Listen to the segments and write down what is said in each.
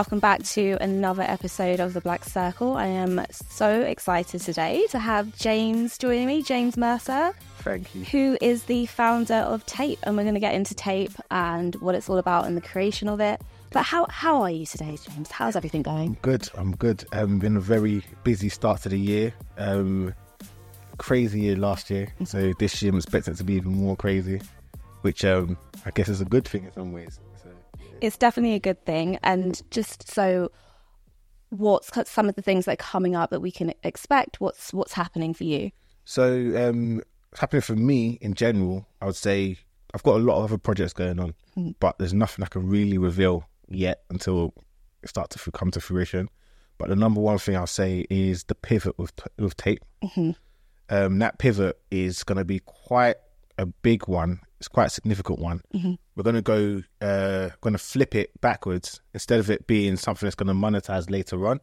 welcome back to another episode of The Black Circle. I am so excited today to have James joining me, James Mercer. Thank you. Who is the founder of Tayp, and we're going to get into Tayp and what it's all about and the creation of it. But how how are you today, James? How's everything going? Good. I'm good. Um, been a very busy start to the year. Um, crazy year last year, so this year I'm expecting it to be even more crazy, which um, I guess is a good thing in some ways. It's definitely a good thing, and just so what's some of the things that are coming up that we can expect? What's what's happening for you? so um, what's happening for me in general, I would say I've got a lot of other projects going on, but there's nothing I can really reveal yet until it starts to f- come to fruition. But the number one thing I'll say is the pivot with t- with Tayp. Um, that pivot is going to be quite a big one. It's quite a significant one. We're going to go, uh, going to flip it backwards instead of it being something that's going to monetize later on.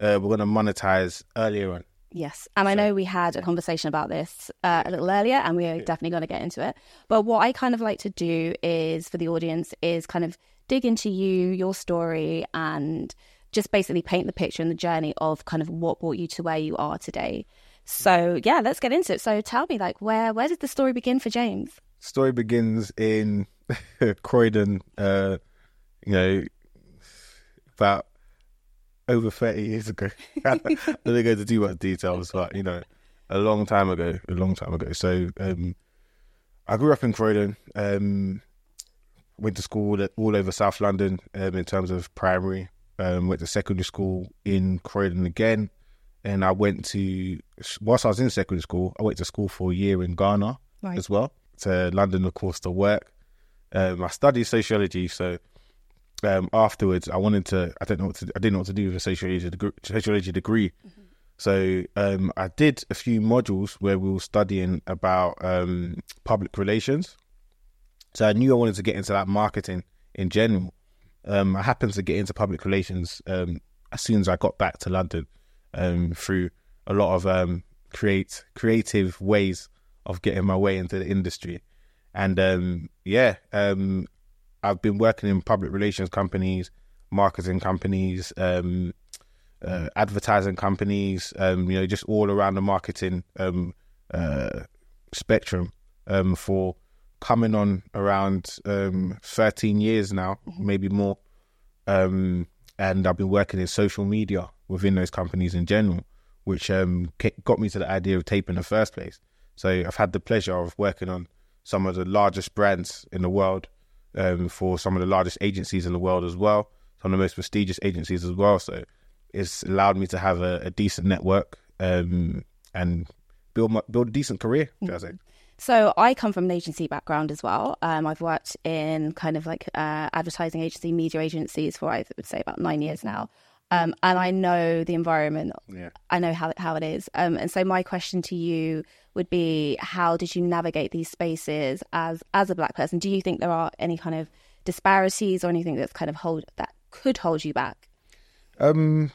Uh, we're going to monetize earlier on. Yes, and I know we had a conversation about this uh, a little earlier, and we are definitely going to get into it. But what I kind of like to do is for the audience is kind of dig into you, your story, and just basically paint the picture and the journey of kind of what brought you to where you are today. So yeah, let's get into it. So tell me, like, where where did the story begin for James? story begins in Croydon, uh, you know, about over 30 years ago. I'm not going to do much details, but, you know, a long time ago, a long time ago. So, um, I grew up in Croydon, um, went to school all over South London um, in terms of primary, um, went to secondary school in Croydon again. And I went to, whilst I was in secondary school, I went to school for a year in Ghana Right. as well to London, of course, to work. Um, I studied sociology, so um, afterwards I wanted to. I don't know what to. I didn't know what to do with a sociology degree. Sociology degree. So um, I did a few modules where we were studying about um, public relations. So I knew I wanted to get into that marketing in general. Um, I happened to get into public relations um, as soon as I got back to London um, through a lot of um, create creative ways of getting my way into the industry. And um, yeah, um, I've been working in public relations companies, marketing companies, um, uh, advertising companies, um, you know, just all around the marketing um, uh, spectrum um, for coming on around um, 13 years now, maybe more. Um, and I've been working in social media within those companies in general, which um, got me to the idea of Tayp in the first place. So I've had the pleasure of working on some of the largest brands in the world, um, for some of the largest agencies in the world as well, some of the most prestigious agencies as well. So it's allowed me to have a, a decent network um, and build my, build a decent career. Say? So I come from an agency background as well. Um, I've worked in kind of like uh, advertising agency, media agencies for I would say about nine years now, um, and I know the environment. Yeah. I know how how it is. Um, and so my question to you would be: How did you navigate these spaces as as a black person? Do you think there are any kind of disparities or anything that's kind of hold that could hold you back? Um,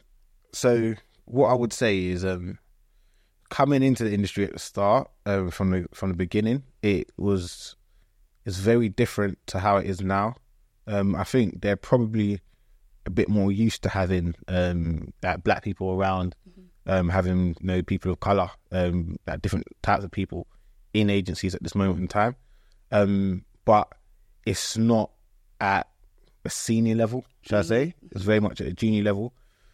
so what I would say is, um, coming into the industry at the start, um, from the from the beginning, it was it's very different to how it is now. Um, I think they're probably a bit more used to having um like black people around, um, having you know people of color, um, like different types of people in agencies at this moment in time. Um, but it's not at a senior level, should I say? It's very much at a junior level.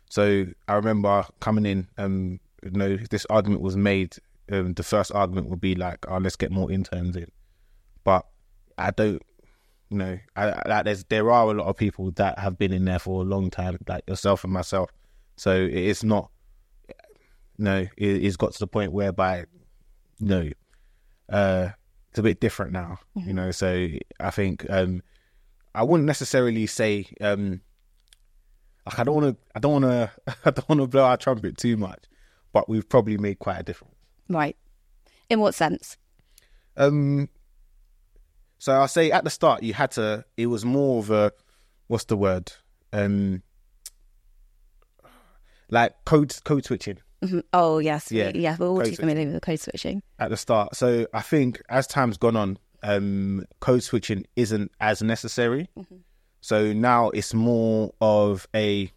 So I remember coming in, um, you know, if this argument was made, um, the first argument would be like, "Oh, let's get more interns in," but I don't, you know, I, I like there's there are a lot of people that have been in there for a long time, like yourself and myself. So it's not, no, it, it's got to the point whereby, you know, uh, it's a bit different now, you know. So I think um, I wouldn't necessarily say um, like I don't want to, I don't want to, I don't want to blow our trumpet too much, but we've probably made quite a difference. Right. In what sense? Um, so I'll say at the start you had to. It was more of a, what's the word? Um, like code code switching Mhm. Oh yes, Yeah, yeah, We're all too familiar with code switching. at the start. So I think as time's gone on, um, code switching isn't as necessary. So now it's more of a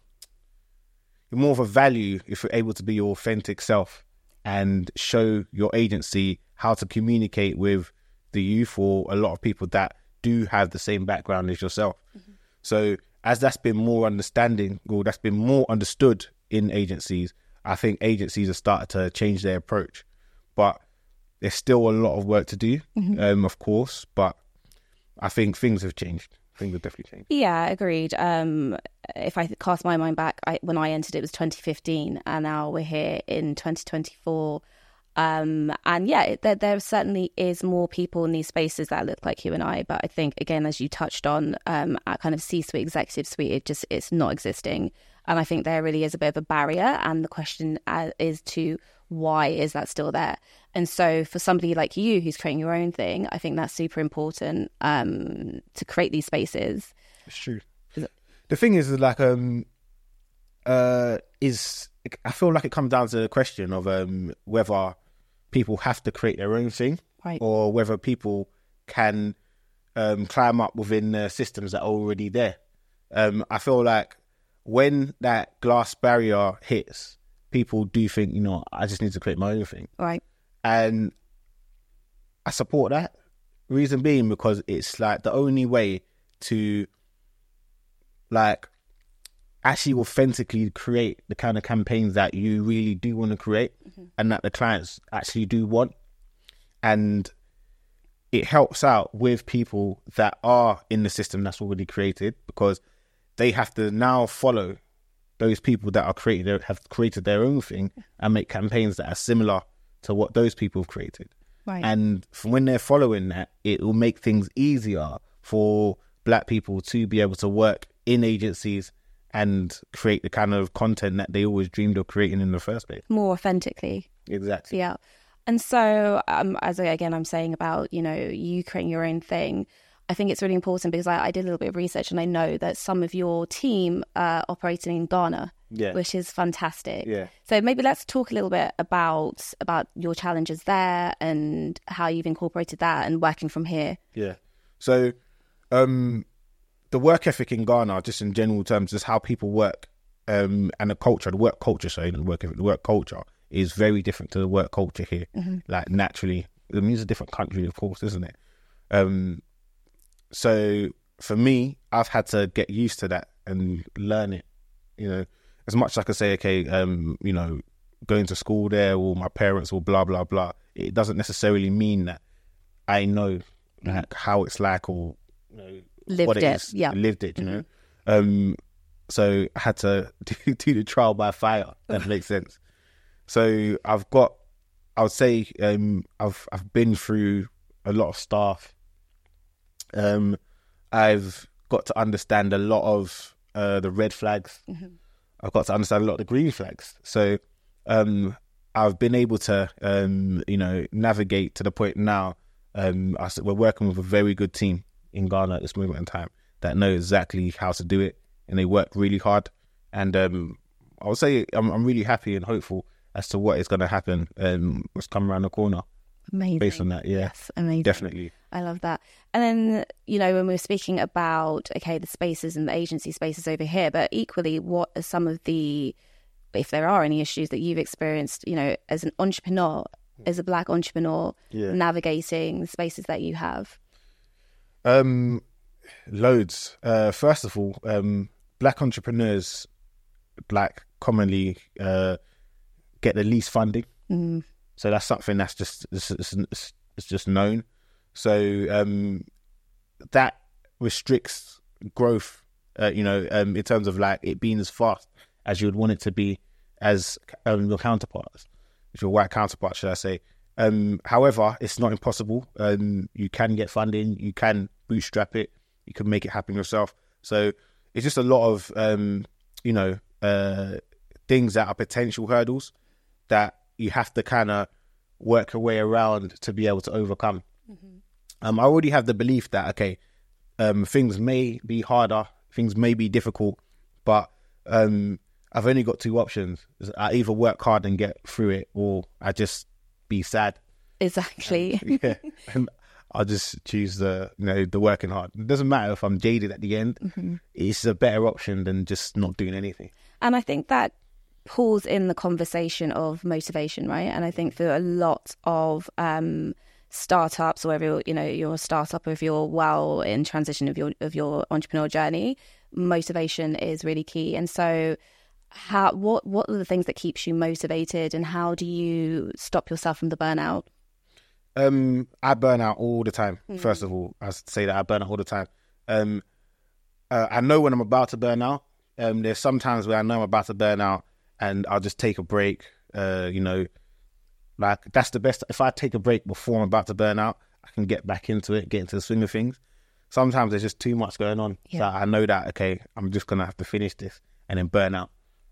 more of a value if you're able to be your authentic self and show your agency how to communicate with the youth or a lot of people that do have the same background as yourself. Mm-hmm. So as that's been more understanding or that's been more understood in agencies, I think agencies have started to change their approach. But there's still a lot of work to do, mm-hmm. um, of course, but I think things have changed. Things have definitely changed. Yeah, agreed. Um, if I cast my mind back, I, when I entered, it was 2015, and now we're here in 2024. Um, and yeah, there, there certainly is more people in these spaces that look like you and I. But I think, again, as you touched on, um, at kind of C-suite, executive suite, it just it's not existing. And I think there really is a bit of a barrier. And the question uh, is to why is that still there? And so for somebody like you who's creating your own thing, I think that's super important um, to create these spaces. It's true. The thing is, like, um, uh, is I feel like it comes down to the question of um, whether people have to create their own thing, right. or whether people can um, climb up within the systems that are already there. Um, I feel like when that glass barrier hits, people do think, you know, I just need to create my own thing. Right. And I support that. Reason being because it's like the only way to like actually authentically create the kind of campaigns that you really do want to create mm-hmm. and that the clients actually do want. And it helps out with people that are in the system that's already created because they have to now follow those people that are created have created their own thing and make campaigns that are similar to what those people have created. Right. And when they're following that, it will make things easier for black people to be able to work in agencies and create the kind of content that they always dreamed of creating in the first place. More authentically. Exactly. Yeah. And so, um, as I, again, I'm saying about, you know, you creating your own thing, I think it's really important because I, I, did a little bit of research and I know that some of your team are operating in Ghana, yeah. which is fantastic. Yeah. So maybe let's talk a little bit about about your challenges there and how you've incorporated that and working from here. Yeah. So, um, the work ethic in Ghana, just in general terms, is how people work, um, and the culture, the work culture, sorry, the work ethic, the work culture is very different to the work culture here. Mm-hmm. Like naturally, I mean, it's a different country, of course, isn't it? Um, so for me, I've had to get used to that and learn it. You know, as much as I can say, okay, um, you know, going to school there or my parents or blah blah blah, it doesn't necessarily mean that I know like how it's like or you know, lived what it, yeah, lived it. You mm-hmm. know, um, so I had to do, do the trial by fire. That makes sense. So I've got, I would say, um, I've I've been through a lot of stuff um, I've got to understand a lot of uh, the red flags. Mm-hmm. I've got to understand a lot of the green flags. So um, I've been able to, um, you know, navigate to the point now. Um, I, we're working with a very good team in Ghana at this moment in time that know exactly how to do it, and they work really hard. And um, I would say I'm, I'm really happy and hopeful as to what is going to happen. Um, what's coming around the corner. Amazing. Based on that, yeah, yes, amazing, definitely. I love that. And then, you know, when we were speaking about, okay, the spaces and the agency spaces over here, but equally, what are some of the, if there are any issues that you've experienced, you know, as an entrepreneur, as a black entrepreneur, yeah. navigating the spaces that you have? Um, loads. Uh, first of all, um, black entrepreneurs, black commonly uh, get the least funding. Mm. So that's something that's just it's, it's, it's just known. So um, that restricts growth, uh, you know, um, in terms of like it being as fast as you would want it to be as um, your counterparts, your white counterparts, should I say. Um, however, it's not impossible. Um, you can get funding, you can bootstrap it, you can make it happen yourself. So it's just a lot of, um, you know, uh, things that are potential hurdles that you have to kind of work your way around to be able to overcome. Mm-hmm. Um, I already have the belief that okay, um, things may be harder, things may be difficult, but um, I've only got two options: I either work hard and get through it, or I just be sad. Exactly. Um, yeah, and I'll just choose the you know the working hard. It doesn't matter if I'm jaded at the end. Mm-hmm. It's a better option than just not doing anything. And I think that pulls in the conversation of motivation, right? And I think for a lot of um, startups, or whether you're, you know you're a startup or if you're well in transition of your of your entrepreneurial journey, motivation is really key. And so, how what what are the things that keeps you motivated, and how do you stop yourself from the burnout? Um, I burn out all the time. First of all, I say that I burn out all the time. Um, uh, I know when I'm about to burn out. Um, there's some times where I know I'm about to burn out, and I'll just take a break. Uh, you know, like that's the best. If I take a break before I'm about to burn out, I can get back into it, get into the swing of things. Sometimes there's just too much going on, so Yeah. I know that okay, I'm just gonna have to finish this and then burn out.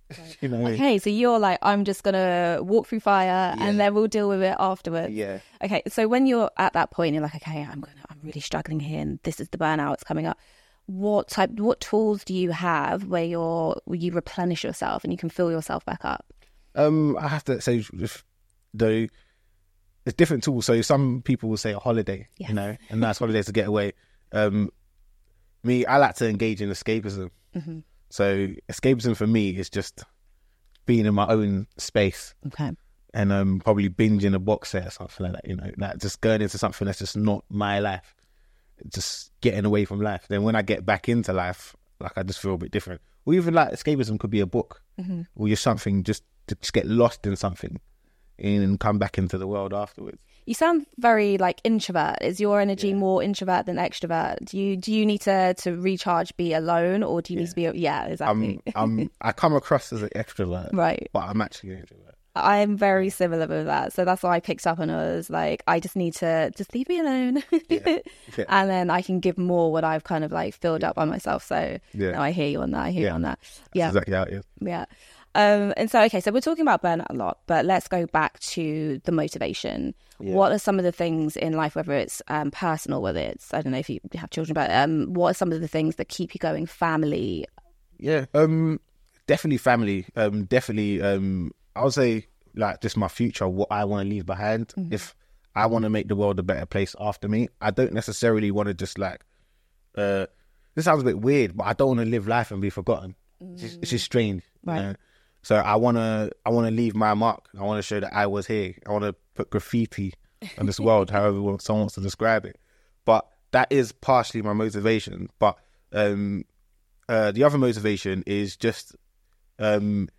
you know, what I mean? Okay, so you're like, I'm just gonna walk through fire, Yeah. and then we'll deal with it afterwards. yeah. Okay, so when you're at that point, you're like, okay, I'm gonna, I'm really struggling here, and this is the burnout It's coming up. What type, what tools do you have where you're, where you replenish yourself and you can fill yourself back up? Um, I have to say, if, though, it's different tools. So some people will say a holiday, Yes. you know, a nice holiday to get away. Um, me, I like to engage in escapism. Mm-hmm. So escapism for me is just being in my own space Okay, and um probably binging a box set or something like that. You know, like just going into something that's just not my life, just getting away from life. Then when I get back into life, like I just feel a bit different. Or even like escapism could be a book Mm-hmm. or just something just to just get lost in something and come back into the world afterwards. you sound very like introvert. Is your energy more introvert than extrovert? Do you do you need to to recharge, be alone, or do you need to be? Yeah, exactly. I'm, I'm, I come across as an extrovert, right. but I'm actually an introvert. I'm very similar with that. So that's why I picked up on. Was like, I just need to just leave me alone. Yeah. And then I can give more when I've kind of like filled up by myself. So Yeah. no, I hear you on that. I hear you on that. That's Yeah. exactly how it is. Yeah. Um, and so, okay, so we're talking about burnout a lot, but let's go back to the motivation. Yeah. What are some of the things in life, whether it's um, personal, whether it's, I don't know if you have children, but um, what are some of the things that keep you going? Family. Yeah, um, definitely family. Um, definitely. Um, I would say like just my future, what I want to leave behind. If I want to make the world a better place after me, I don't necessarily want to just like. Uh, this sounds a bit weird, but I don't want to live life and be forgotten. It's, just, it's just strange, you Right. know? So I wanna, I wanna leave my mark. I want to show that I was here. I want to put graffiti on this world, however someone wants to describe it. But that is partially my motivation. But um, uh, the other motivation is just um,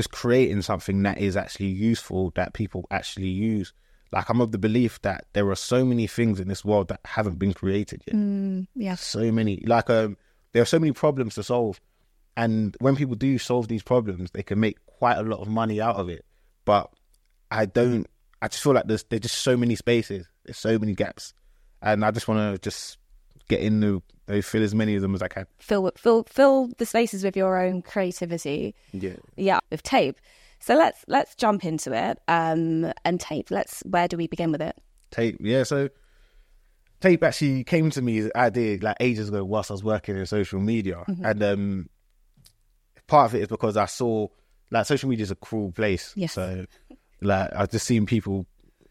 just creating something that is actually useful that people actually use. Like I'm of the belief that there are so many things in this world that haven't been created yet. Mm, yeah. So many, like um, there are so many problems to solve, and when people do solve these problems, they can make quite a lot of money out of it. But I don't. I just feel like there's there's just so many spaces, there's so many gaps, and I just want to just get in the they fill as many of them as I can. Fill, fill, fill the spaces with your own creativity. Yeah. yeah with Tayp so let's let's jump into it um and Tayp let's where do we begin with it Tayp yeah so Tayp actually came to me as an idea like ages ago whilst i was working in social media and um part of it is because i saw like social media is a cruel place Yes. so like i've just seen people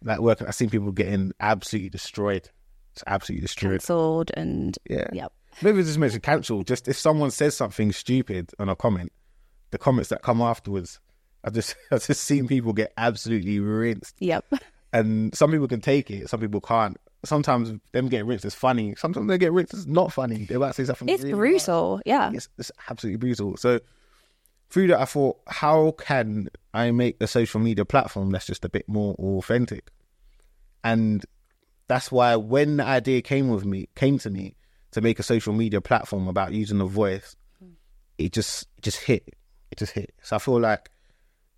like working i've seen people getting absolutely destroyed it's absolutely destroyed cancelled and yeah yep maybe just mention cancel just if someone says something stupid on a comment the comments that come afterwards i just i've just seen people get absolutely rinsed yep and some people can take it, some people can't. Sometimes them getting rinsed is funny. Sometimes they get rinsed is not funny. They might say something. it's really brutal yeah. It's, it's absolutely brutal. So through that, I thought, how can I make a social media platform that's just a bit more authentic? And that's why when the idea came with me, came to me to make a social media platform about using the voice, it just it just hit. It just hit. So I feel like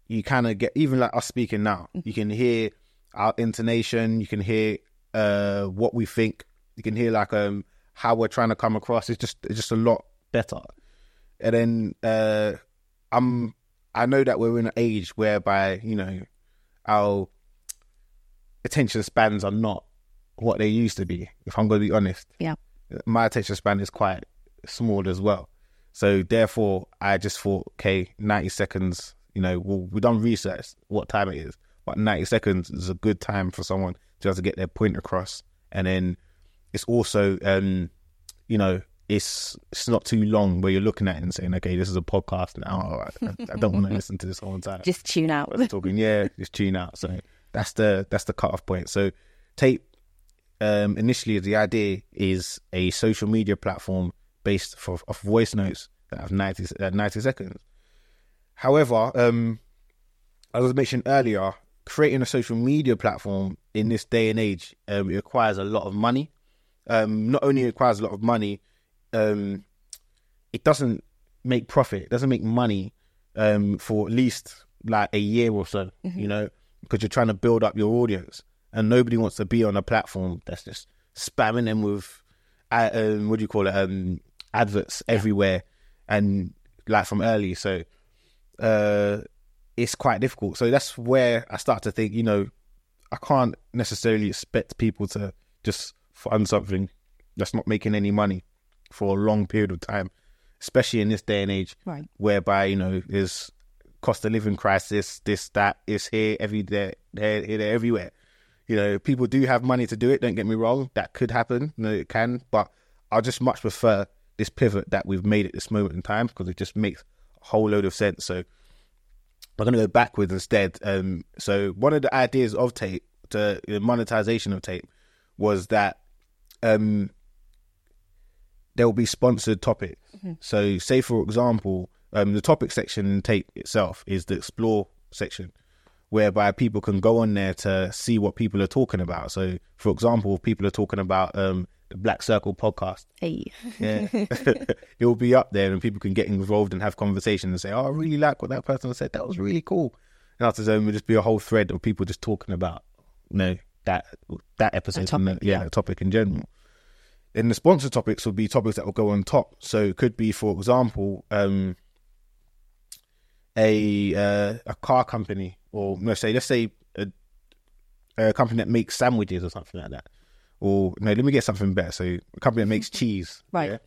you kind of get even like us speaking now. You can hear our intonation. You can hear uh, what we think. You can hear like um how we're trying to come across. It's just it's just a lot better. And then uh, I'm I know that we're in an age whereby you know our attention spans are not what they used to be. If I'm going to be honest, yeah my attention span is quite small as well. So therefore, I just thought, okay, ninety seconds. You know, well, we done research what time it is, but ninety seconds is a good time for someone to be to get their point across and then it's also um, you know it's it's not too long where you're looking at it and saying, okay, this is a podcast now. All right, I, I don't want to listen to this whole time. Just tune out. Talking, yeah, just tune out. So that's the that's the cutoff point. So Tayp um, initially the idea is a social media platform based for, of voice notes that have 90, uh, 90 seconds. However, um, as I mentioned earlier, creating a social media platform in this day and age um, it requires a lot of money. Um, not only requires a lot of money, um, it doesn't make profit. It doesn't make money um, for at least like a year or so. You know, because you're trying to build up your audience, and nobody wants to be on a platform that's just spamming them with, uh, um, what do you call it, um, adverts everywhere, and like from early. So, uh, it's quite difficult. So that's where I start to think, you know, I can't necessarily expect people to just fund something that's not making any money for a long period of time, especially in this day and age, Right. whereby you know there's cost of living crisis, this that is here every day, there, here, there, everywhere. You know, people do have money to do it. Don't get me wrong, that could happen. No, it can, but I just much prefer this pivot that we've made at this moment in time because it just makes a whole load of sense. So we're going to go backwards instead. Um, so one of the ideas of Tayp, the the monetization of Tayp, was that um, there will be sponsored topics. So, say for example, um, the topic section in Tayp itself is the explore section, whereby people can go on there to see what people are talking about. So, for example, if people are talking about um, the Black Circle podcast. Hey. Yeah, it will be up there, and people can get involved and have conversations and say, "Oh, I really like what that person said. That was really cool." And after that, it will just be a whole thread of people just talking about, you know, that that episode, topic, the- yeah, yeah. the topic in general. Then the sponsor topics will be topics that will go on top. So it could be, for example, um, a uh, a car company, or let's say let's say a, a company that makes sandwiches or something like that. Or no, let me get something better. So a company that makes cheese, Right.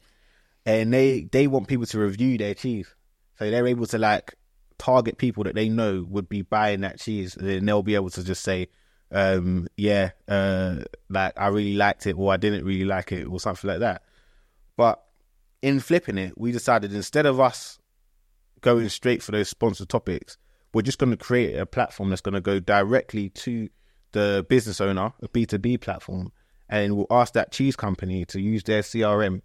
And they they want people to review their cheese, so they're able to like target people that they know would be buying that cheese, and then they'll be able to just say, um, yeah, uh, like I really liked it, or I didn't really like it, or something like that. But in flipping it, we decided instead of us going straight for those sponsored topics, we're just going to create a platform that's going to go directly to the business owner, a B2B platform, and we'll ask that cheese company to use their CRM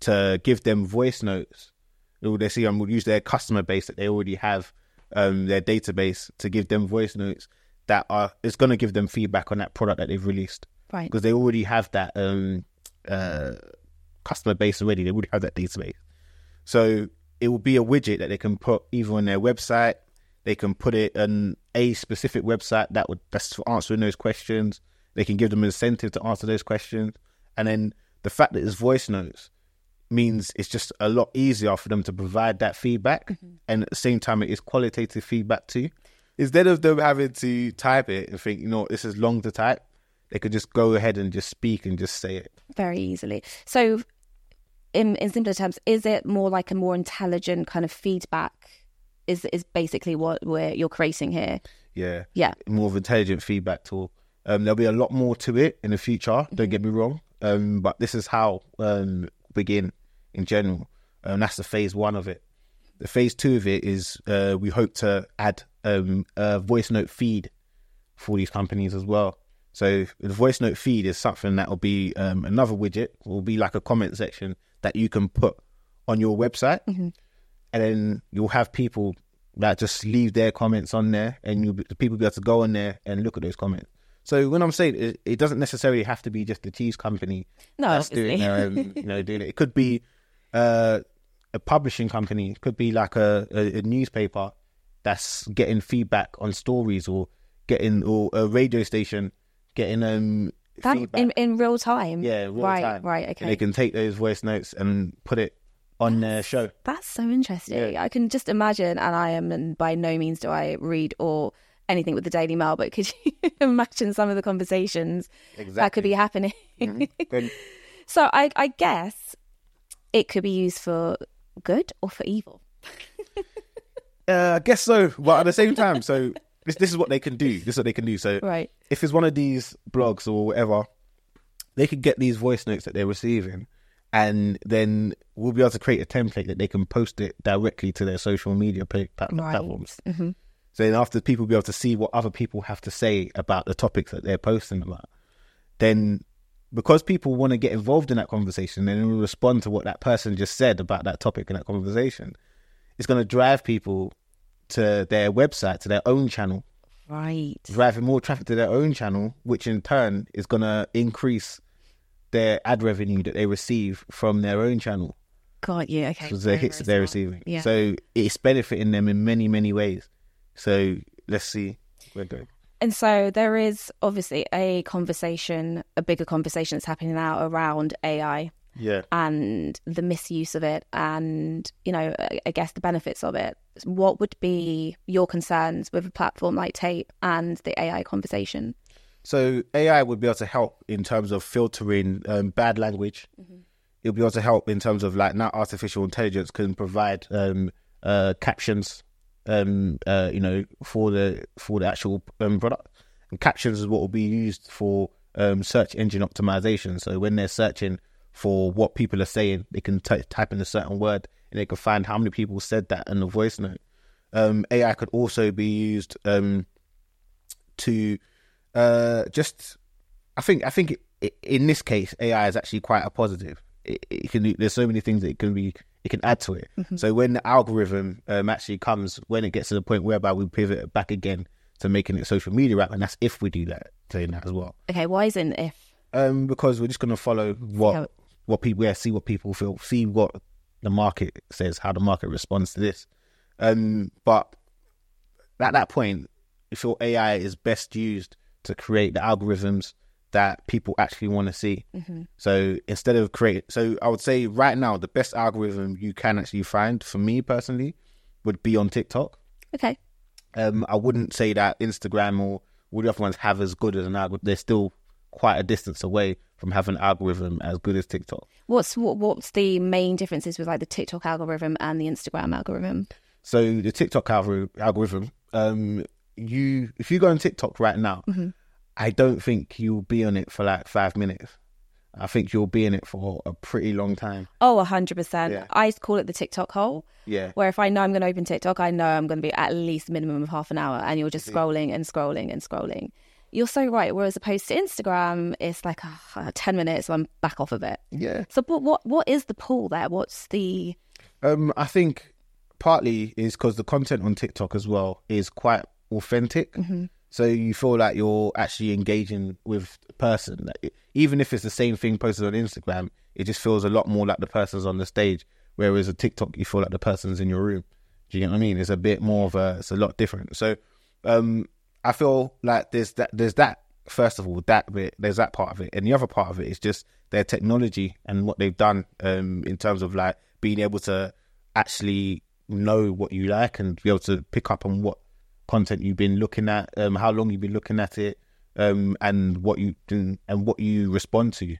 to give them voice notes. Their CRM will use their customer base that they already have, um, their database to give them voice notes that are it's going to give them feedback on that product that they've released Right. because they already have that um, uh, customer base already. They already have that database. So it will be a widget that they can put either on their website. They can put it on a specific website that would that's for answering those questions. They can give them an incentive to answer those questions, and then the fact that it's voice notes means it's just a lot easier for them to provide that feedback, mm-hmm. and at the same time, it is qualitative feedback too. Instead of them having to type it and think, you know, this is long to type, they could just go ahead and just speak and just say it. very easily. So, in in simpler terms, is it more like a more intelligent kind of feedback? Is is basically what we're you're creating here? Yeah. Yeah. More of intelligent feedback tool. Um, there'll be a lot more to it in the future. Don't get me wrong. Um, but this is how um begin in general. and that's the phase one of it. The phase two of it is uh, we hope to add um a voice note feed for these companies as well. So the voice note feed is something that will be um, another widget. Will be like a comment section that you can put on your website, and then you'll have people that just leave their comments on there, and you the people be able to go on there and look at those comments. So when I'm saying it, it doesn't necessarily have to be just the cheese company No, that's obviously. doing um, you know doing it. It could be uh, a publishing company. It could be like a, a, a newspaper that's getting feedback on stories or getting or a radio station getting um That feedback. in in real time. yeah, real right, time. right, And they can take those voice notes and put it on their show. That's so interesting. I can just imagine, and I am, and by no means do I read or anything with the Daily Mail, but could you imagine some of the conversations that could be happening? Then- so I, I guess it could be used for good or for evil. Uh, I guess so. But at the same time, so this this is what they can do. This is what they can do. So Right. if it's one of these blogs or whatever, they could get these voice notes that they're receiving, and then we'll be able to create a template that they can post it directly to their social media pla- plat- Right. platforms. hmm So then after people be able to see what other people have to say about the topics that they're posting about, then because people want to get involved in that conversation and respond to what that person just said about that topic in that conversation, it's going to drive people to their website, to their own channel, Right. driving more traffic to their own channel, which in turn is going to increase their ad revenue that they receive from their own channel Got you. Okay. because the hits that they're receiving. Yeah. So it's benefiting them in many, many ways. So let's see where goes. And so there is obviously a conversation, a bigger conversation that's happening now around AI Yeah. and the misuse of it and, you know, I- I guess the benefits of it. What would be your concerns with a platform like Tayp and the AI conversation? So AI would be able to help in terms of filtering um, bad language. Mm-hmm. It'll be able to help in terms of like now artificial intelligence can provide um, uh, captions, um, uh, you know, for the for the actual um, product. And captions is what will be used for um, search engine optimization. So when they're searching for what people are saying, they can t- type in a certain word and they can find how many people said that in the voice note. Um, AI could also be used um, to uh, just I think I think i in this case AI is actually quite a positive. It, it can there's so many things that it can be it can add to it. So when the algorithm um, actually comes, when it gets to the point whereby we pivot back again to making it social media app, and that's if we do that, saying that as well. Okay, why isn't if? Um, because we're just going to follow what how what people yeah, see what people feel, see what the market says, how the market responds to this. Um, but at that point, if your AI is best used to create the algorithms that people actually want to see. So instead of create, so I would say right now the best algorithm you can actually find for me personally would be on TikTok. Okay. Um, I wouldn't say that Instagram or all the other ones have as good as an algorithm. They're still quite a distance away from having an algorithm as good as TikTok. What's what, what's the main differences with like the TikTok algorithm and the Instagram algorithm? So the TikTok algor- algorithm, um, you if you go on TikTok right now, I don't think you'll be on it for like five minutes. I think you'll be in it for a pretty long time. Oh, hundred percent. Yeah. I used to call it the TikTok hole. Yeah. Where if I know I'm going to open TikTok, I know I'm going to be at least minimum of half an hour, and you're just scrolling and scrolling and scrolling. You're so right. Whereas opposed to Instagram, it's like uh, ten minutes, I'm back off of it. Yeah. So, but what what is the pull there? What's the Um, I think partly is because the content on TikTok as well is quite authentic. So you feel like you're actually engaging with the person. Like, even if it's the same thing posted on Instagram, it just feels a lot more like the person's on the stage. Whereas a TikTok, you feel like the person's in your room. Do you get what I mean? It's a bit more of a, it's a lot different. So, um, I feel like there's that, there's that. First of all, that bit, there's that part of it, and the other part of it is just their technology and what they've done, um, in terms of like being able to actually know what you like and be able to pick up on what content you've been looking at, um, how long you've been looking at it, um, and what you and what you respond to.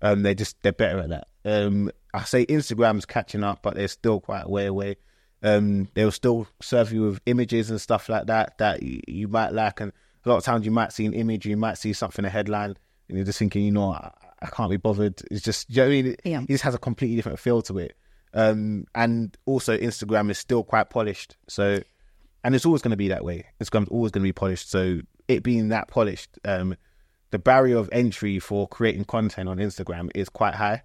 Um, they're just they're better at that. Um, I say Instagram's catching up, but they're still quite a way away. Um, they'll still serve you with images and stuff like that that you, you might like, and a lot of times you might see an image, you might see something a headline, and you're just thinking, you know, I, I can't be bothered. It's just, you know what I mean? It, Yeah. it just has a completely different feel to it. Um, and also Instagram is still quite polished, so and it's always going to be that way. Instagram's always going to be polished. So it being that polished, um, the barrier of entry for creating content on Instagram is quite high.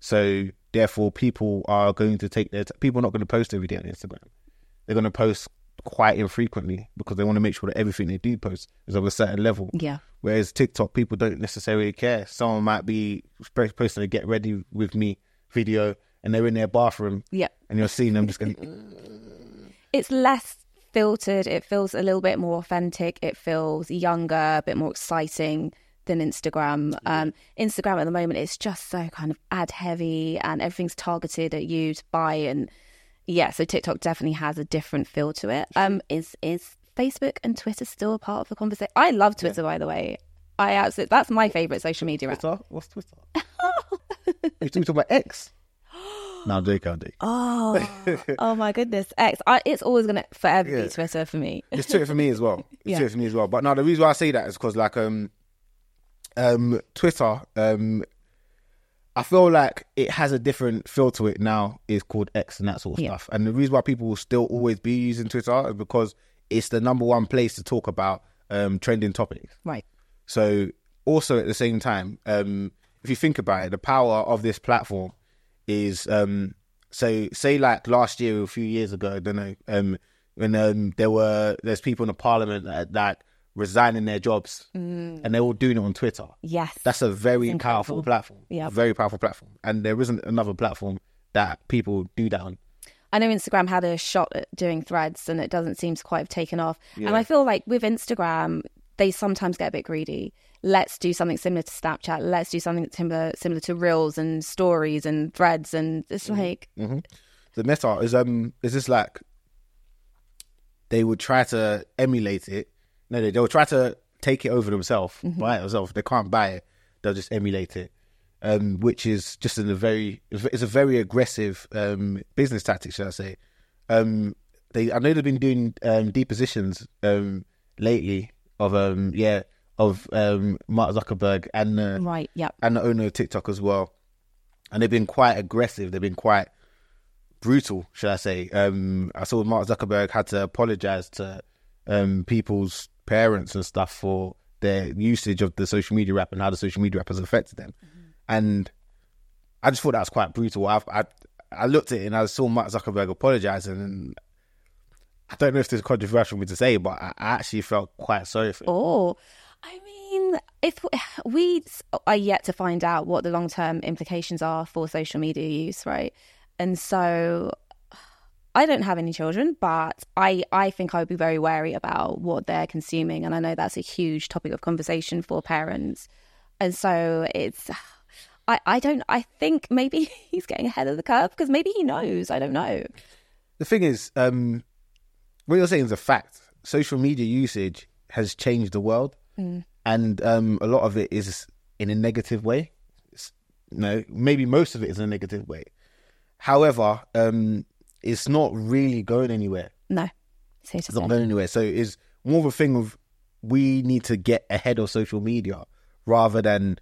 So therefore, people are going to take their t- people are not going to post every day on Instagram. They're going to post quite infrequently because they want to make sure that everything they do post is of a certain level. yeah? Whereas TikTok, people don't necessarily care. Someone might be posting a "Get ready with me" video, and they're in their bathroom, Yeah. and you're seeing them just going. it's less filtered. It feels a little bit more authentic. It feels younger, a bit more exciting than Instagram. Um, Instagram at the moment is just so kind of ad heavy and everything's targeted at you to buy. And yeah, so TikTok definitely has a different feel to it. Um, is is Facebook and Twitter still a part of the conversation? I love Twitter, by the way. I absolutely that's my favorite social media app. Twitter? What's Twitter? you talking about X? No, I'm joking. I'm. Oh, oh my goodness, X. I, it's always gonna forever Yeah. be Twitter for me. It's Twitter for me as well. It's Yeah. Twitter for me as well. But no, the reason why I say that is because like um, um, Twitter, um, I feel like it has a different feel to it now. It's called X and that sort of Yeah. stuff. And the reason why people will still always be using Twitter is because it's the number one place to talk about um, trending topics. Right. So also at the same time, um, if you think about it, the power of this platform is um, so say like last year or a few years ago, I don't know, um, when um, there were there's people in the parliament that, that resigning their jobs and they're all doing it on Twitter. Yes. That's a very powerful platform. Yeah. Very powerful platform. And there isn't another platform that people do that on. I know Instagram had a shot at doing threads and it doesn't seem to quite have taken off. And I feel like with Instagram, they sometimes get a bit greedy. Let's do something similar to Snapchat. Let's do something similar similar to Reels and stories and threads and it's Mm-hmm. like The meta is um is just like they would try to emulate it. No, they they'll try to take it over themselves, buy it themselves. They can't buy it. They'll just emulate it. Um, which is just in a very it's a very aggressive um business tactic, should I say. Um they I know they've been doing um depositions um lately of um yeah of um Mark Zuckerberg and uh, right, yep. and the owner of TikTok as well. And they've been quite aggressive. They've been quite brutal, should I say. Um, I saw Mark Zuckerberg had to apologize to um, people's parents and stuff for their usage of the social media app and how the social media app has affected them. And I just thought that was quite brutal. I, I I looked at it and I saw Mark Zuckerberg apologizing, and I don't know if this is controversial for me to say, but I, I actually felt quite sorry for him. Oh, I mean, if we are yet to find out what the long term implications are for social media use, right? And so I don't have any children, but I, I think I would be very wary about what they're consuming. And I know that's a huge topic of conversation for parents. And so it's, I, I don't, I think maybe he's getting ahead of the curve because maybe he knows. I don't know. the thing is, um, what you're saying is a fact. Social media usage has changed the world, and um, a lot of it is in a negative way. It's, no, maybe most of it is in a negative way. However, um, it's not really going anywhere. No. So It's not going anywhere. So it's more of a thing of we need to get ahead of social media rather than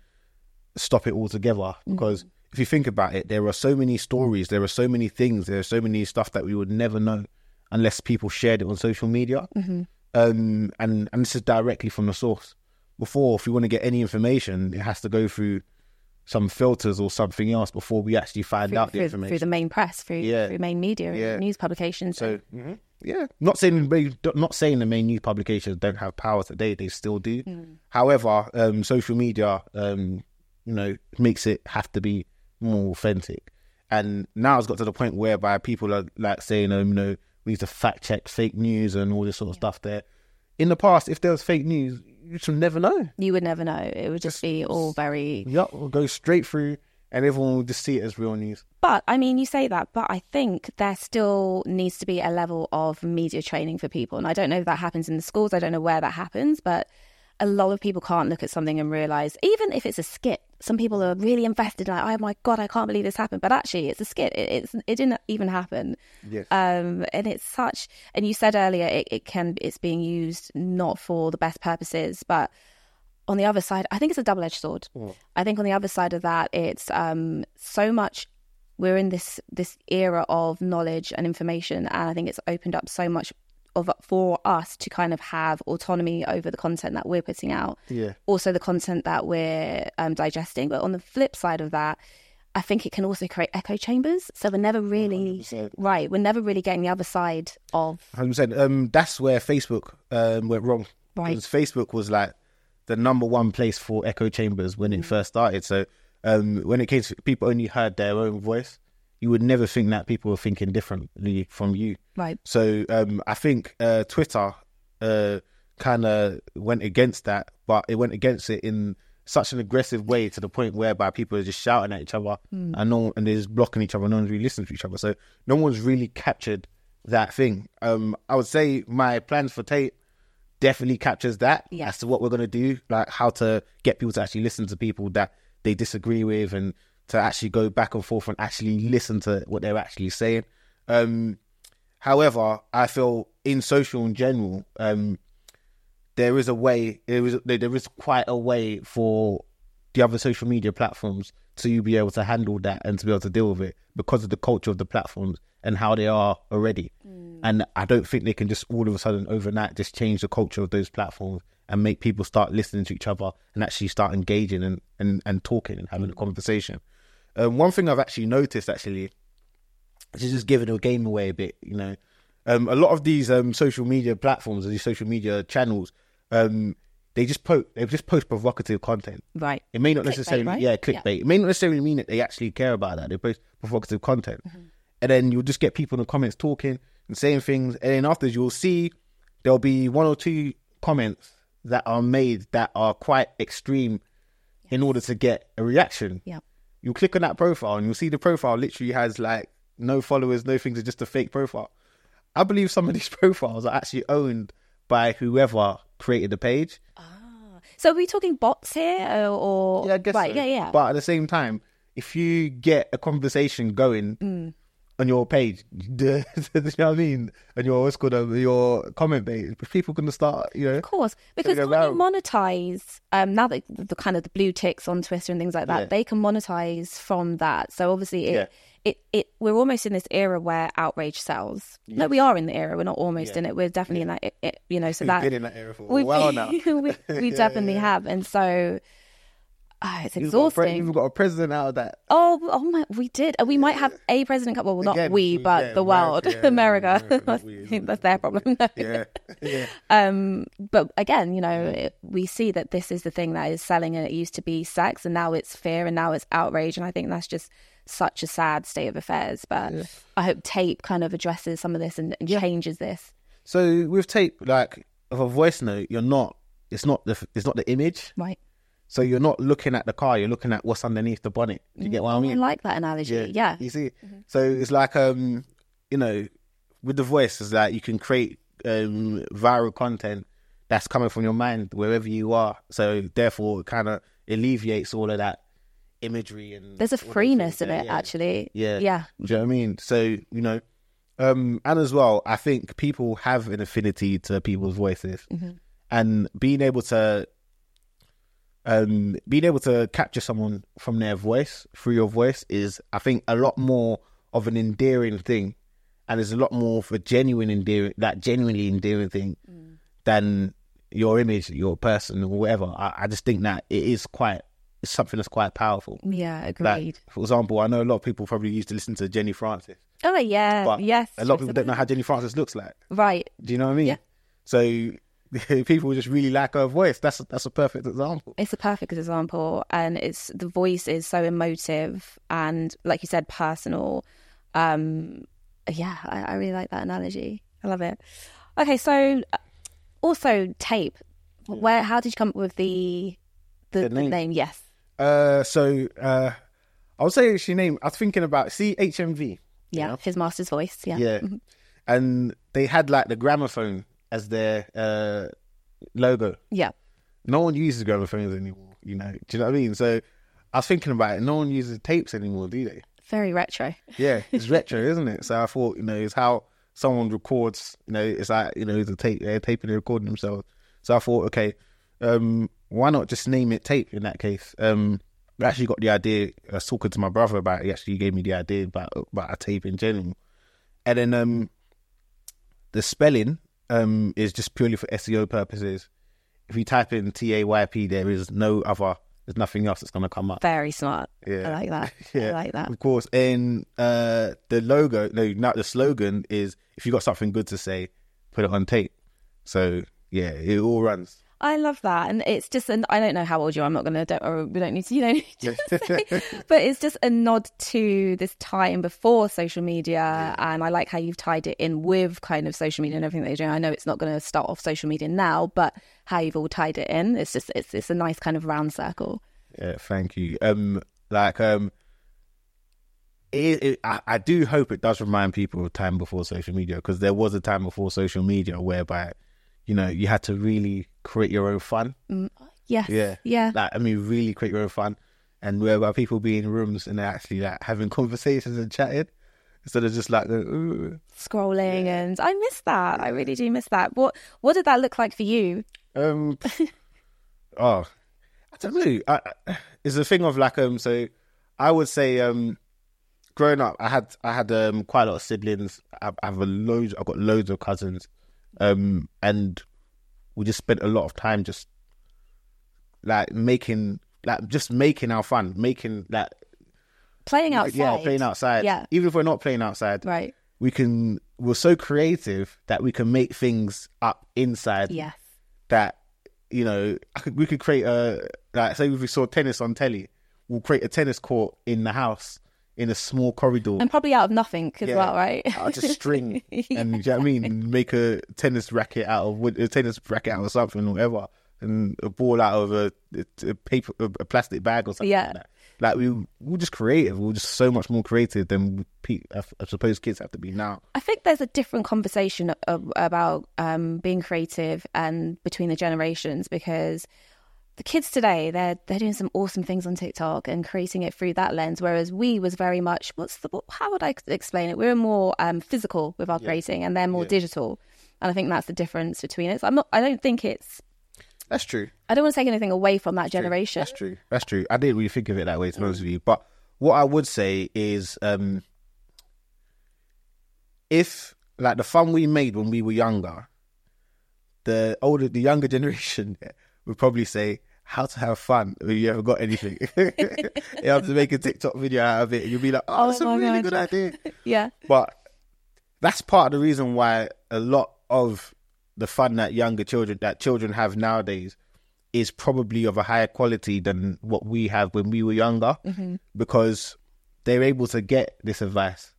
stop it altogether. Because if you think about it, there are so many stories, there are so many things, there are so many stuff that we would never know unless people shared it on social media. Um, and and this is directly from the source. Before, if we want to get any information, it has to go through some filters or something else before we actually find through, out the through, information. through the main press, through, Yeah. through main media, Yeah. news publications. So yeah, not saying they- not saying the main news publications don't have power today; they still do. However, um, social media, um, you know, makes it have to be more authentic. And now it's got to the point whereby people are like saying, um, you know, we need to fact check fake news and all this sort of stuff. There, in the past, if there was fake news, you should never know. you would never know. It would just be all very. Yup, will go straight through, and everyone will just see it as real news. But I mean, you say that, but I think there still needs to be a level of media training for people. And I don't know if that happens in the schools. I don't know where that happens, but a lot of people can't look at something and realize, even if it's a skit, some people are really invested. Like, oh my god, I can't believe this happened. But actually, it's a skit. It, it's it didn't even happen. Yes. Um, and it's such. And you said earlier, it, it can it's being used not for the best purposes, but on the other side, I think it's a double edged sword. I think on the other side of that, it's um, so much. We're in this this era of knowledge and information, and I think it's opened up so much of for us to kind of have autonomy over the content that we're putting out. Yeah. Also, the content that we're um, digesting. But on the flip side of that, I think it can also create echo chambers. So we're never really 100%. right. We're never really getting the other side of Hundred percent. Um, that's where Facebook um went wrong. Right. Because Facebook was like the number one place for echo chambers when it first started. So um, when it came to people only heard their own voice, you would never think that people were thinking differently from you. right. So um, I think uh, Twitter uh, kind of went against that, but it went against it in such an aggressive way to the point whereby people are just shouting at each other and no and they're just blocking each other. No one's really listening to each other. So no one's really captured that thing. Um, I would say my plans for Tayp definitely captures that Yeah. as to what we're gonna do, like how to get people to actually listen to people that they disagree with and to actually go back and forth and actually listen to what they're actually saying. Um, however, I feel in social in general, um, there is a way. There is there is quite a way for the other social media platforms to be able to handle that and to be able to deal with it because of the culture of the platforms and how they are already. And I don't think they can just all of a sudden overnight just change the culture of those platforms and make people start listening to each other and actually start engaging and, and, and talking and having a conversation. Um, one thing I've actually noticed actually is just giving the game away a bit, you know. Um, a lot of these um, social media platforms or these social media channels, um, they just post they just post provocative content. Right. It may not Clickbait, necessarily, right? yeah, clickbait. It may not necessarily mean that they actually care about that. They post provocative content, Mm-hmm. and then you'll just get people in the comments talking and saying things, and then afterwards you'll see there'll be one or two comments that are made that are quite extreme in order to get a reaction. Yeah. You'll click on that profile and you'll see the profile literally has like no followers, no things, it's just a fake profile. I believe some of these profiles are actually owned by whoever created the page. Ah. So are we talking bots here or, or Yeah, I guess right? so. Yeah, yeah. But at the same time, if you get a conversation going Mm. On your page, the, you know what I mean, and your what's called um, your comment page, people gonna start, you know, Of course, because when you monetize, um, now that the kind of the blue ticks on Twitter and things like that, Yeah. they can monetize from that. So obviously, it, Yeah. it, it, we're almost in this era where outrage sells. No, we are in the era. We're not almost Yeah. in it. We're definitely in that. It, it, you know, so that we've that been in that era for a while now. we, we definitely have, and so ah, it's We've got, a pre- exhausting. we've got a president out of that. Oh, oh my, we did. Uh, We might have a president. co- Well, not Again, we, but yeah, the world, America, yeah, America. America, not we, I think that's their problem. Yeah, yeah. Um, but again, you know, it, we see that this is the thing that is selling, and it used to be sex, and now it's fear, and now it's outrage, and I think that's just such a sad state of affairs. But I hope Tayp kind of addresses some of this and, and changes this. So with Tayp, like of a voice note, you're not. It's not the. It's not the image. Right. So you're not looking at the car. You're looking at what's underneath the bonnet. Do you get what I mean? I like that analogy. Yeah. You see, so it's like um, you know, with the voice, it's like you can create um viral content that's coming from your mind wherever you are. So therefore, it kind of alleviates all of that imagery and There's a freeness in it, yeah. actually. Yeah. Yeah. Do you know what I mean? So, you know, um, and as well, I think people have an affinity to people's voices Mm-hmm. and being able to, um, being able to capture someone from their voice through your voice is, I think, a lot more of an endearing thing, and it's a lot more of a genuine endearing, that genuinely endearing thing than your image, your person, or whatever. I, I just think that it is quite, it's something that's quite powerful. Yeah. Like, Agreed. for example, I know a lot of people probably used to listen to Jenny Francis, oh, yeah. yes. a lot of people don't know how Jenny Francis looks like. Right. Do you know what I mean? Yeah. So people just really like her voice. That's that's a perfect example. It's a perfect example, and it's the voice is so emotive and, like you said, personal. Um, yeah, I, I really like that analogy. I love it. Okay, so uh, also Tayp. Where? How did you come up with the the, The the name? name? Yes. Uh, so uh, I would say she name. I was thinking about HMV. Yeah. know? His master's voice. Yeah. Yeah, and they had like the gramophone as their uh logo. Yeah. No one uses gramophones anymore. You know, do you know what I mean? So I was thinking about it. No one uses tapes anymore, do they? Very retro. Yeah, it's retro, isn't it? So I thought, you know, it's how someone records. You know, it's like you know, the tape, they're taping and recording themselves. So I thought, okay, um, why not just name it Tayp in that case? Um, I actually got the idea. I was talking to my brother about. It. He actually gave me the idea about about a tape in general, and then um, the spelling um is just purely for SEO purposes. If you type in T A Y P, there is no other. There's nothing else that's going to come up. Very smart. Yeah. I like that. Yeah, I like that. Of course. And uh, the logo, no, not the slogan is if you got something good to say, put it on Tayp. So yeah, it all runs. I love that, and it's just and I don't know how old you are. I'm not gonna. Don't, or we don't need to. You don't need to say, but it's just a nod to this time before social media, and I like how you've tied it in with kind of social media and everything that you're doing. I know it's not going to start off social media now, but how you've all tied it in, it's just it's it's a nice kind of round circle. Yeah, thank you. Um, like um, it, it, I, I do hope it does remind people of time before social media because there was a time before social media whereby, you know, you had to really create your own fun. Yes. Yeah, Yeah. Like I mean, really create your own fun, and whereby people be in rooms and they're actually like having conversations and chatting instead of just like, the, "Ooh." Scrolling, and I miss that. I really do miss that. What What did that look like for you? Um, oh, I don't know. I, I- it's a thing of like um. So I would say um, growing up, I had I had um quite a lot of siblings. I, I have a loads. I've got loads of cousins, um, and we just spent a lot of time just like making like just making our fun, making like Playing outside. yeah, playing outside. Yeah. even if we're not playing outside, Right. we can. We're so creative that we can make things up inside Yes. that you know I could, we could create a like say if we saw tennis on telly we'll create a tennis court in the house in a small corridor. And probably out of nothing as Yeah. well, right? out of just string. And do you know what I mean? Make a tennis racket out of wood a tennis racket out of something or whatever. And a ball out of a, a paper a plastic bag or something Yeah. like that. Like we we're just creative. We're just so much more creative than pe- I I suppose kids have to be now. I think there's a different conversation about um, being creative and between the generations because the kids today they're they're doing some awesome things on TikTok and creating it through that lens, whereas we was very much what's the how would I explain it? We were more um, physical with our creating, and they're more digital, and I think that's the difference between it. So I'm not. I don't think it's. that's true I don't want to take anything away from that generation. That's true. That's true. I didn't really think of it that way, to be honest with you. But what I would say is, um, if like the fun we made when we were younger, the older, the younger generation would probably say, "How to have fun when you haven't got anything." you have to make a TikTok video out of it. You'll be like, "Oh, Oh that's a really God. good idea." Yeah, But that's part of the reason why a lot of the fun that younger children that children have nowadays is probably of a higher quality than what we have when we were younger mm-hmm. because they're able to get this advice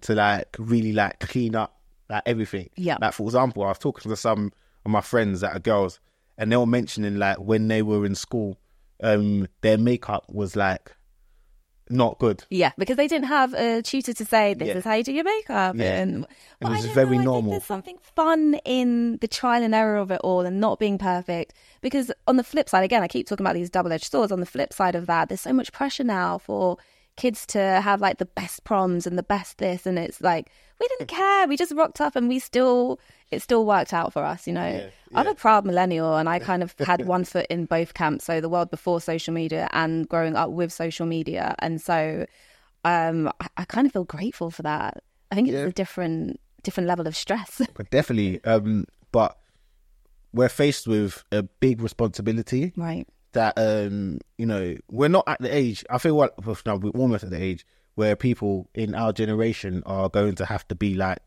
to like really like clean up like everything. Yeah. Like for example, I was talking to some of my friends that are girls and they were mentioning like when they were in school, um, their makeup was like not good. yeah, because they didn't have a tutor to say this Yeah. is how you do your makeup, Yeah. and but was I don't very know, normal. there's something fun in the trial and error of it all, and not being perfect. Because on the flip side, again, I keep talking about these double-edged swords. On the flip side of that, there's so much pressure now for kids to have like the best proms and the best this, and it's like we didn't care. We just rocked up, and we still it still worked out for us. You know, I'm a proud millennial, and I kind of had one foot in both camps. So the world before social media and growing up with social media, and so um, I, I kind of feel grateful for that. I think it's Yeah. a different different level of stress. But definitely, um, but we're faced with a big responsibility right. That um, you know we're not at the age. I feel like we're almost at the age where people in our generation are going to have to be like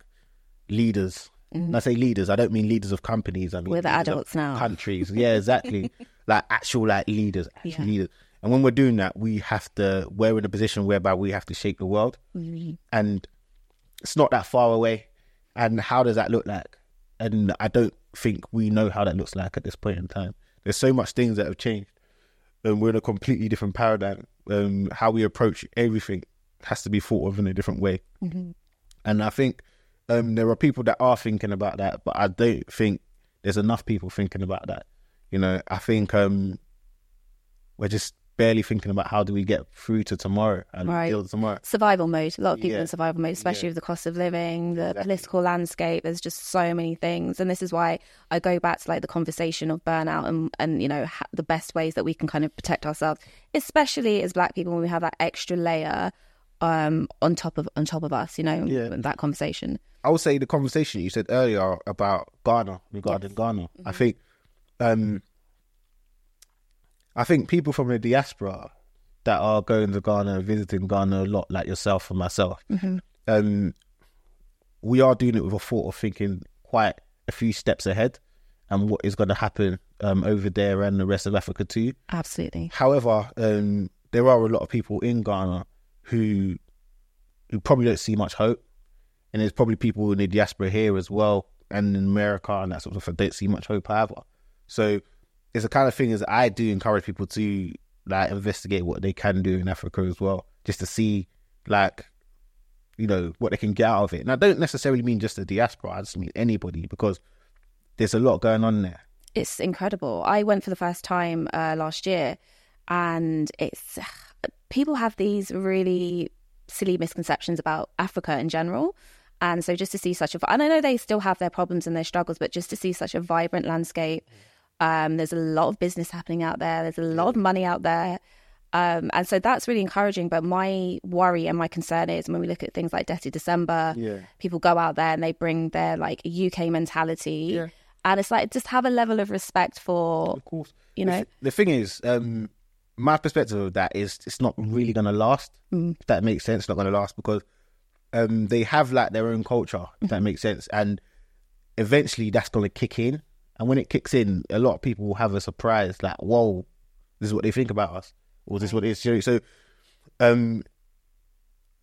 leaders. And I say leaders, I don't mean leaders of companies. I mean Mm-hmm. We're the adults now. Countries, yeah, exactly. like actual like leaders, actual Yeah. leaders. And when we're doing that, we have to. We're in a position whereby we have to shape the world, Mm-hmm. and it's not that far away. And how does that look like? And I don't think we know how that looks like at this point in time. There's so much things that have changed, and we're in a completely different paradigm. Um, how we approach everything has to be thought of in a different way. And I think um, there are people that are thinking about that, but I don't think there's enough people thinking about that. You know, I think um, we're just barely thinking about how do we get through to tomorrow and Right. deal with tomorrow. Survival mode. A lot of people Yeah. in survival mode, especially Yeah. with the cost of living, the political landscape. There's just so many things, and this is why I go back to like the conversation of burnout and and you know ha- the best ways that we can kind of protect ourselves, especially as Black people when we have that extra layer um on top of on top of us. You know, Yeah. that conversation. I would say the conversation you said earlier about Ghana regarding Ghana. I think, um, I think people from the diaspora that are going to Ghana and visiting Ghana a lot, like yourself and myself, um, we are doing it with a thought of thinking quite a few steps ahead and what is going to happen um, over there and the rest of Africa too. Absolutely. However, um, there are a lot of people in Ghana who who probably don't see much hope, and there's probably people in the diaspora here as well, and in America and that sort of stuff that don't see much hope either. So it's the kind of thing is I do encourage people to like investigate what they can do in Africa as well, just to see like you know what they can get out of it. And I don't necessarily mean just the diaspora; I just mean anybody because there's a lot going on there. it's incredible. I went for the first time uh, last year, and it's people have these really silly misconceptions about Africa in general. And so, just to see such a, and I know they still have their problems and their struggles, but just to see such a vibrant landscape, Um, there's a lot of business happening out there. There's a lot of money out there. Um, and so that's really encouraging. But my worry and my concern is when we look at things like Dirty December, Yeah. people go out there and they bring their like UK mentality. Yeah. And it's like just have a level of respect for, Of course. you know, th- the thing is, um, my perspective of that is it's not really going to last. Mm. If that makes sense, it's not going to last because um, they have like their own culture. If that makes sense, and eventually that's going to kick in. And when it kicks in, a lot of people will have a surprise, like, "Whoa, this is what they think about us," or "This is what it is." So, um,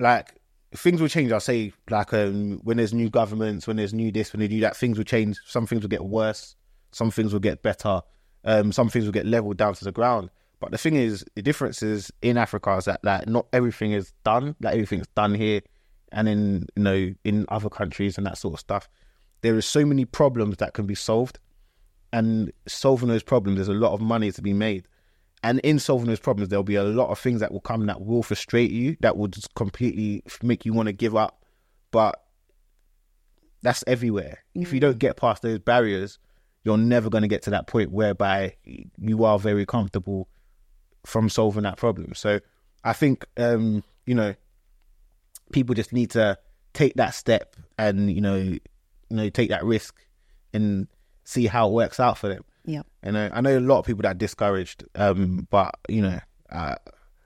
like things will change. I'll say, like, um, when there's new governments, when there's new this, when they do that, things will change. Some things will get worse. Some things will get better. Um, some things will get leveled down to the ground. But the thing is, the difference is in Africa is that like not everything is done. Like everything's done here, and in you know in other countries and that sort of stuff. There is so many problems that can be solved, and solving those problems, there's a lot of money to be made. And in solving those problems, there'll be a lot of things that will come that will frustrate you, that will just completely make you want to give up. But that's everywhere. If you don't get past those barriers, you're never going to get to that point whereby you are very comfortable from solving that problem. So I think, um, you know, people just need to take that step and, you know, you know, take that risk and see how it works out for them. yeah, And I, I know a lot of people that are discouraged, um, but you know, uh,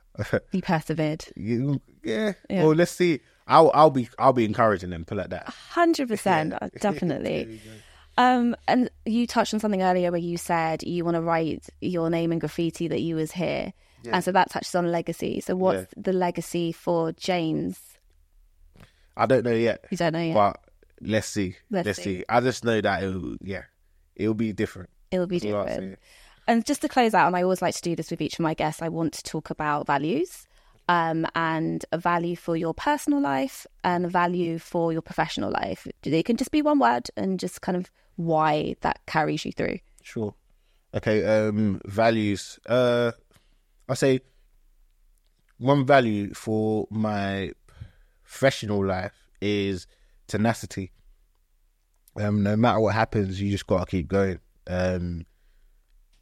you persevered. you, yeah. Yeah. Well, let's see. I'll I'll be I'll be encouraging them. Put it like that. Hundred percent, uh, definitely. Um, and you touched on something earlier where you said you want to write your name in graffiti that you was here, and so that touches on legacy. So what's the legacy for James? I don't know yet, You don't know yet. but let's see. Let's Let's, see. see. I just know that it'll yeah, it'll be different. It'll be That's different. And just to close out, and I always like to do this with each of my guests, I want to talk about values um, and a value for your personal life and a value for your professional life. It can just be one word and just kind of why that carries you through. Sure. Okay. Um, values. Uh, I say one value for my professional life is tenacity. Um, no matter what happens, you just gotta keep going. Um,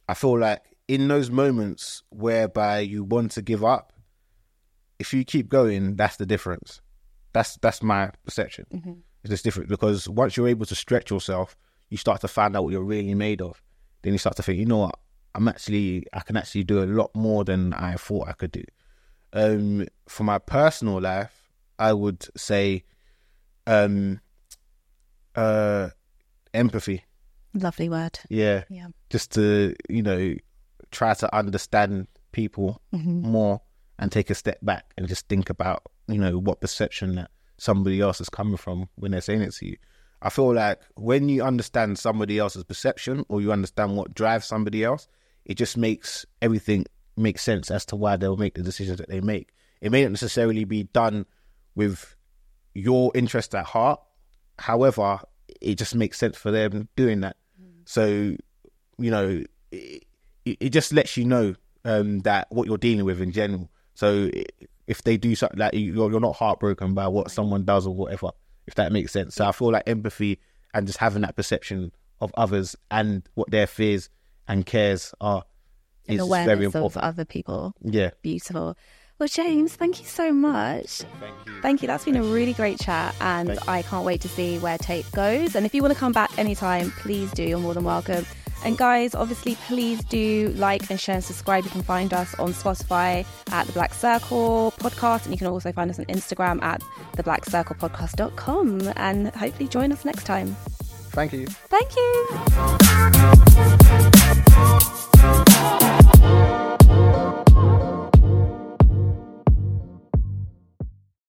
I feel like in those moments whereby you want to give up, if you keep going, that's the difference. That's that's my perception. It's just different because once you're able to stretch yourself, you start to find out what you're really made of. Then you start to think, you know what, I'm actually I can actually do a lot more than I thought I could do. Um, for my personal life, I would say, um, uh, empathy. Lovely word. Yeah, Yeah. just to you know try to understand people more and take a step back and just think about you know what perception that somebody else is coming from when they're saying it to you i feel like when you understand somebody else's perception or you understand what drives somebody else it just makes everything make sense as to why they'll make the decisions that they make it may not necessarily be done with your interest at heart however it just makes sense for them doing that so you know, it, it just lets you know um, that what you're dealing with in general. So if they do something like you're, you're not heartbroken by what someone does or whatever, if that makes sense. So I feel like empathy and just having that perception of others and what their fears and cares are An awareness very of other people. Yeah. Beautiful. Well, James, thank you so much. Thank you. Thank you. That's been a really great chat, and I can't wait to see where Tayp goes. And if you want to come back anytime, please do. You're more than welcome. And guys, obviously, please do like and share and subscribe. You can find us on Spotify at The Black Circle Podcast, and you can also find us on Instagram at TheBlackCirclePodcast.com. And hopefully, join us next time. Thank you. Thank you.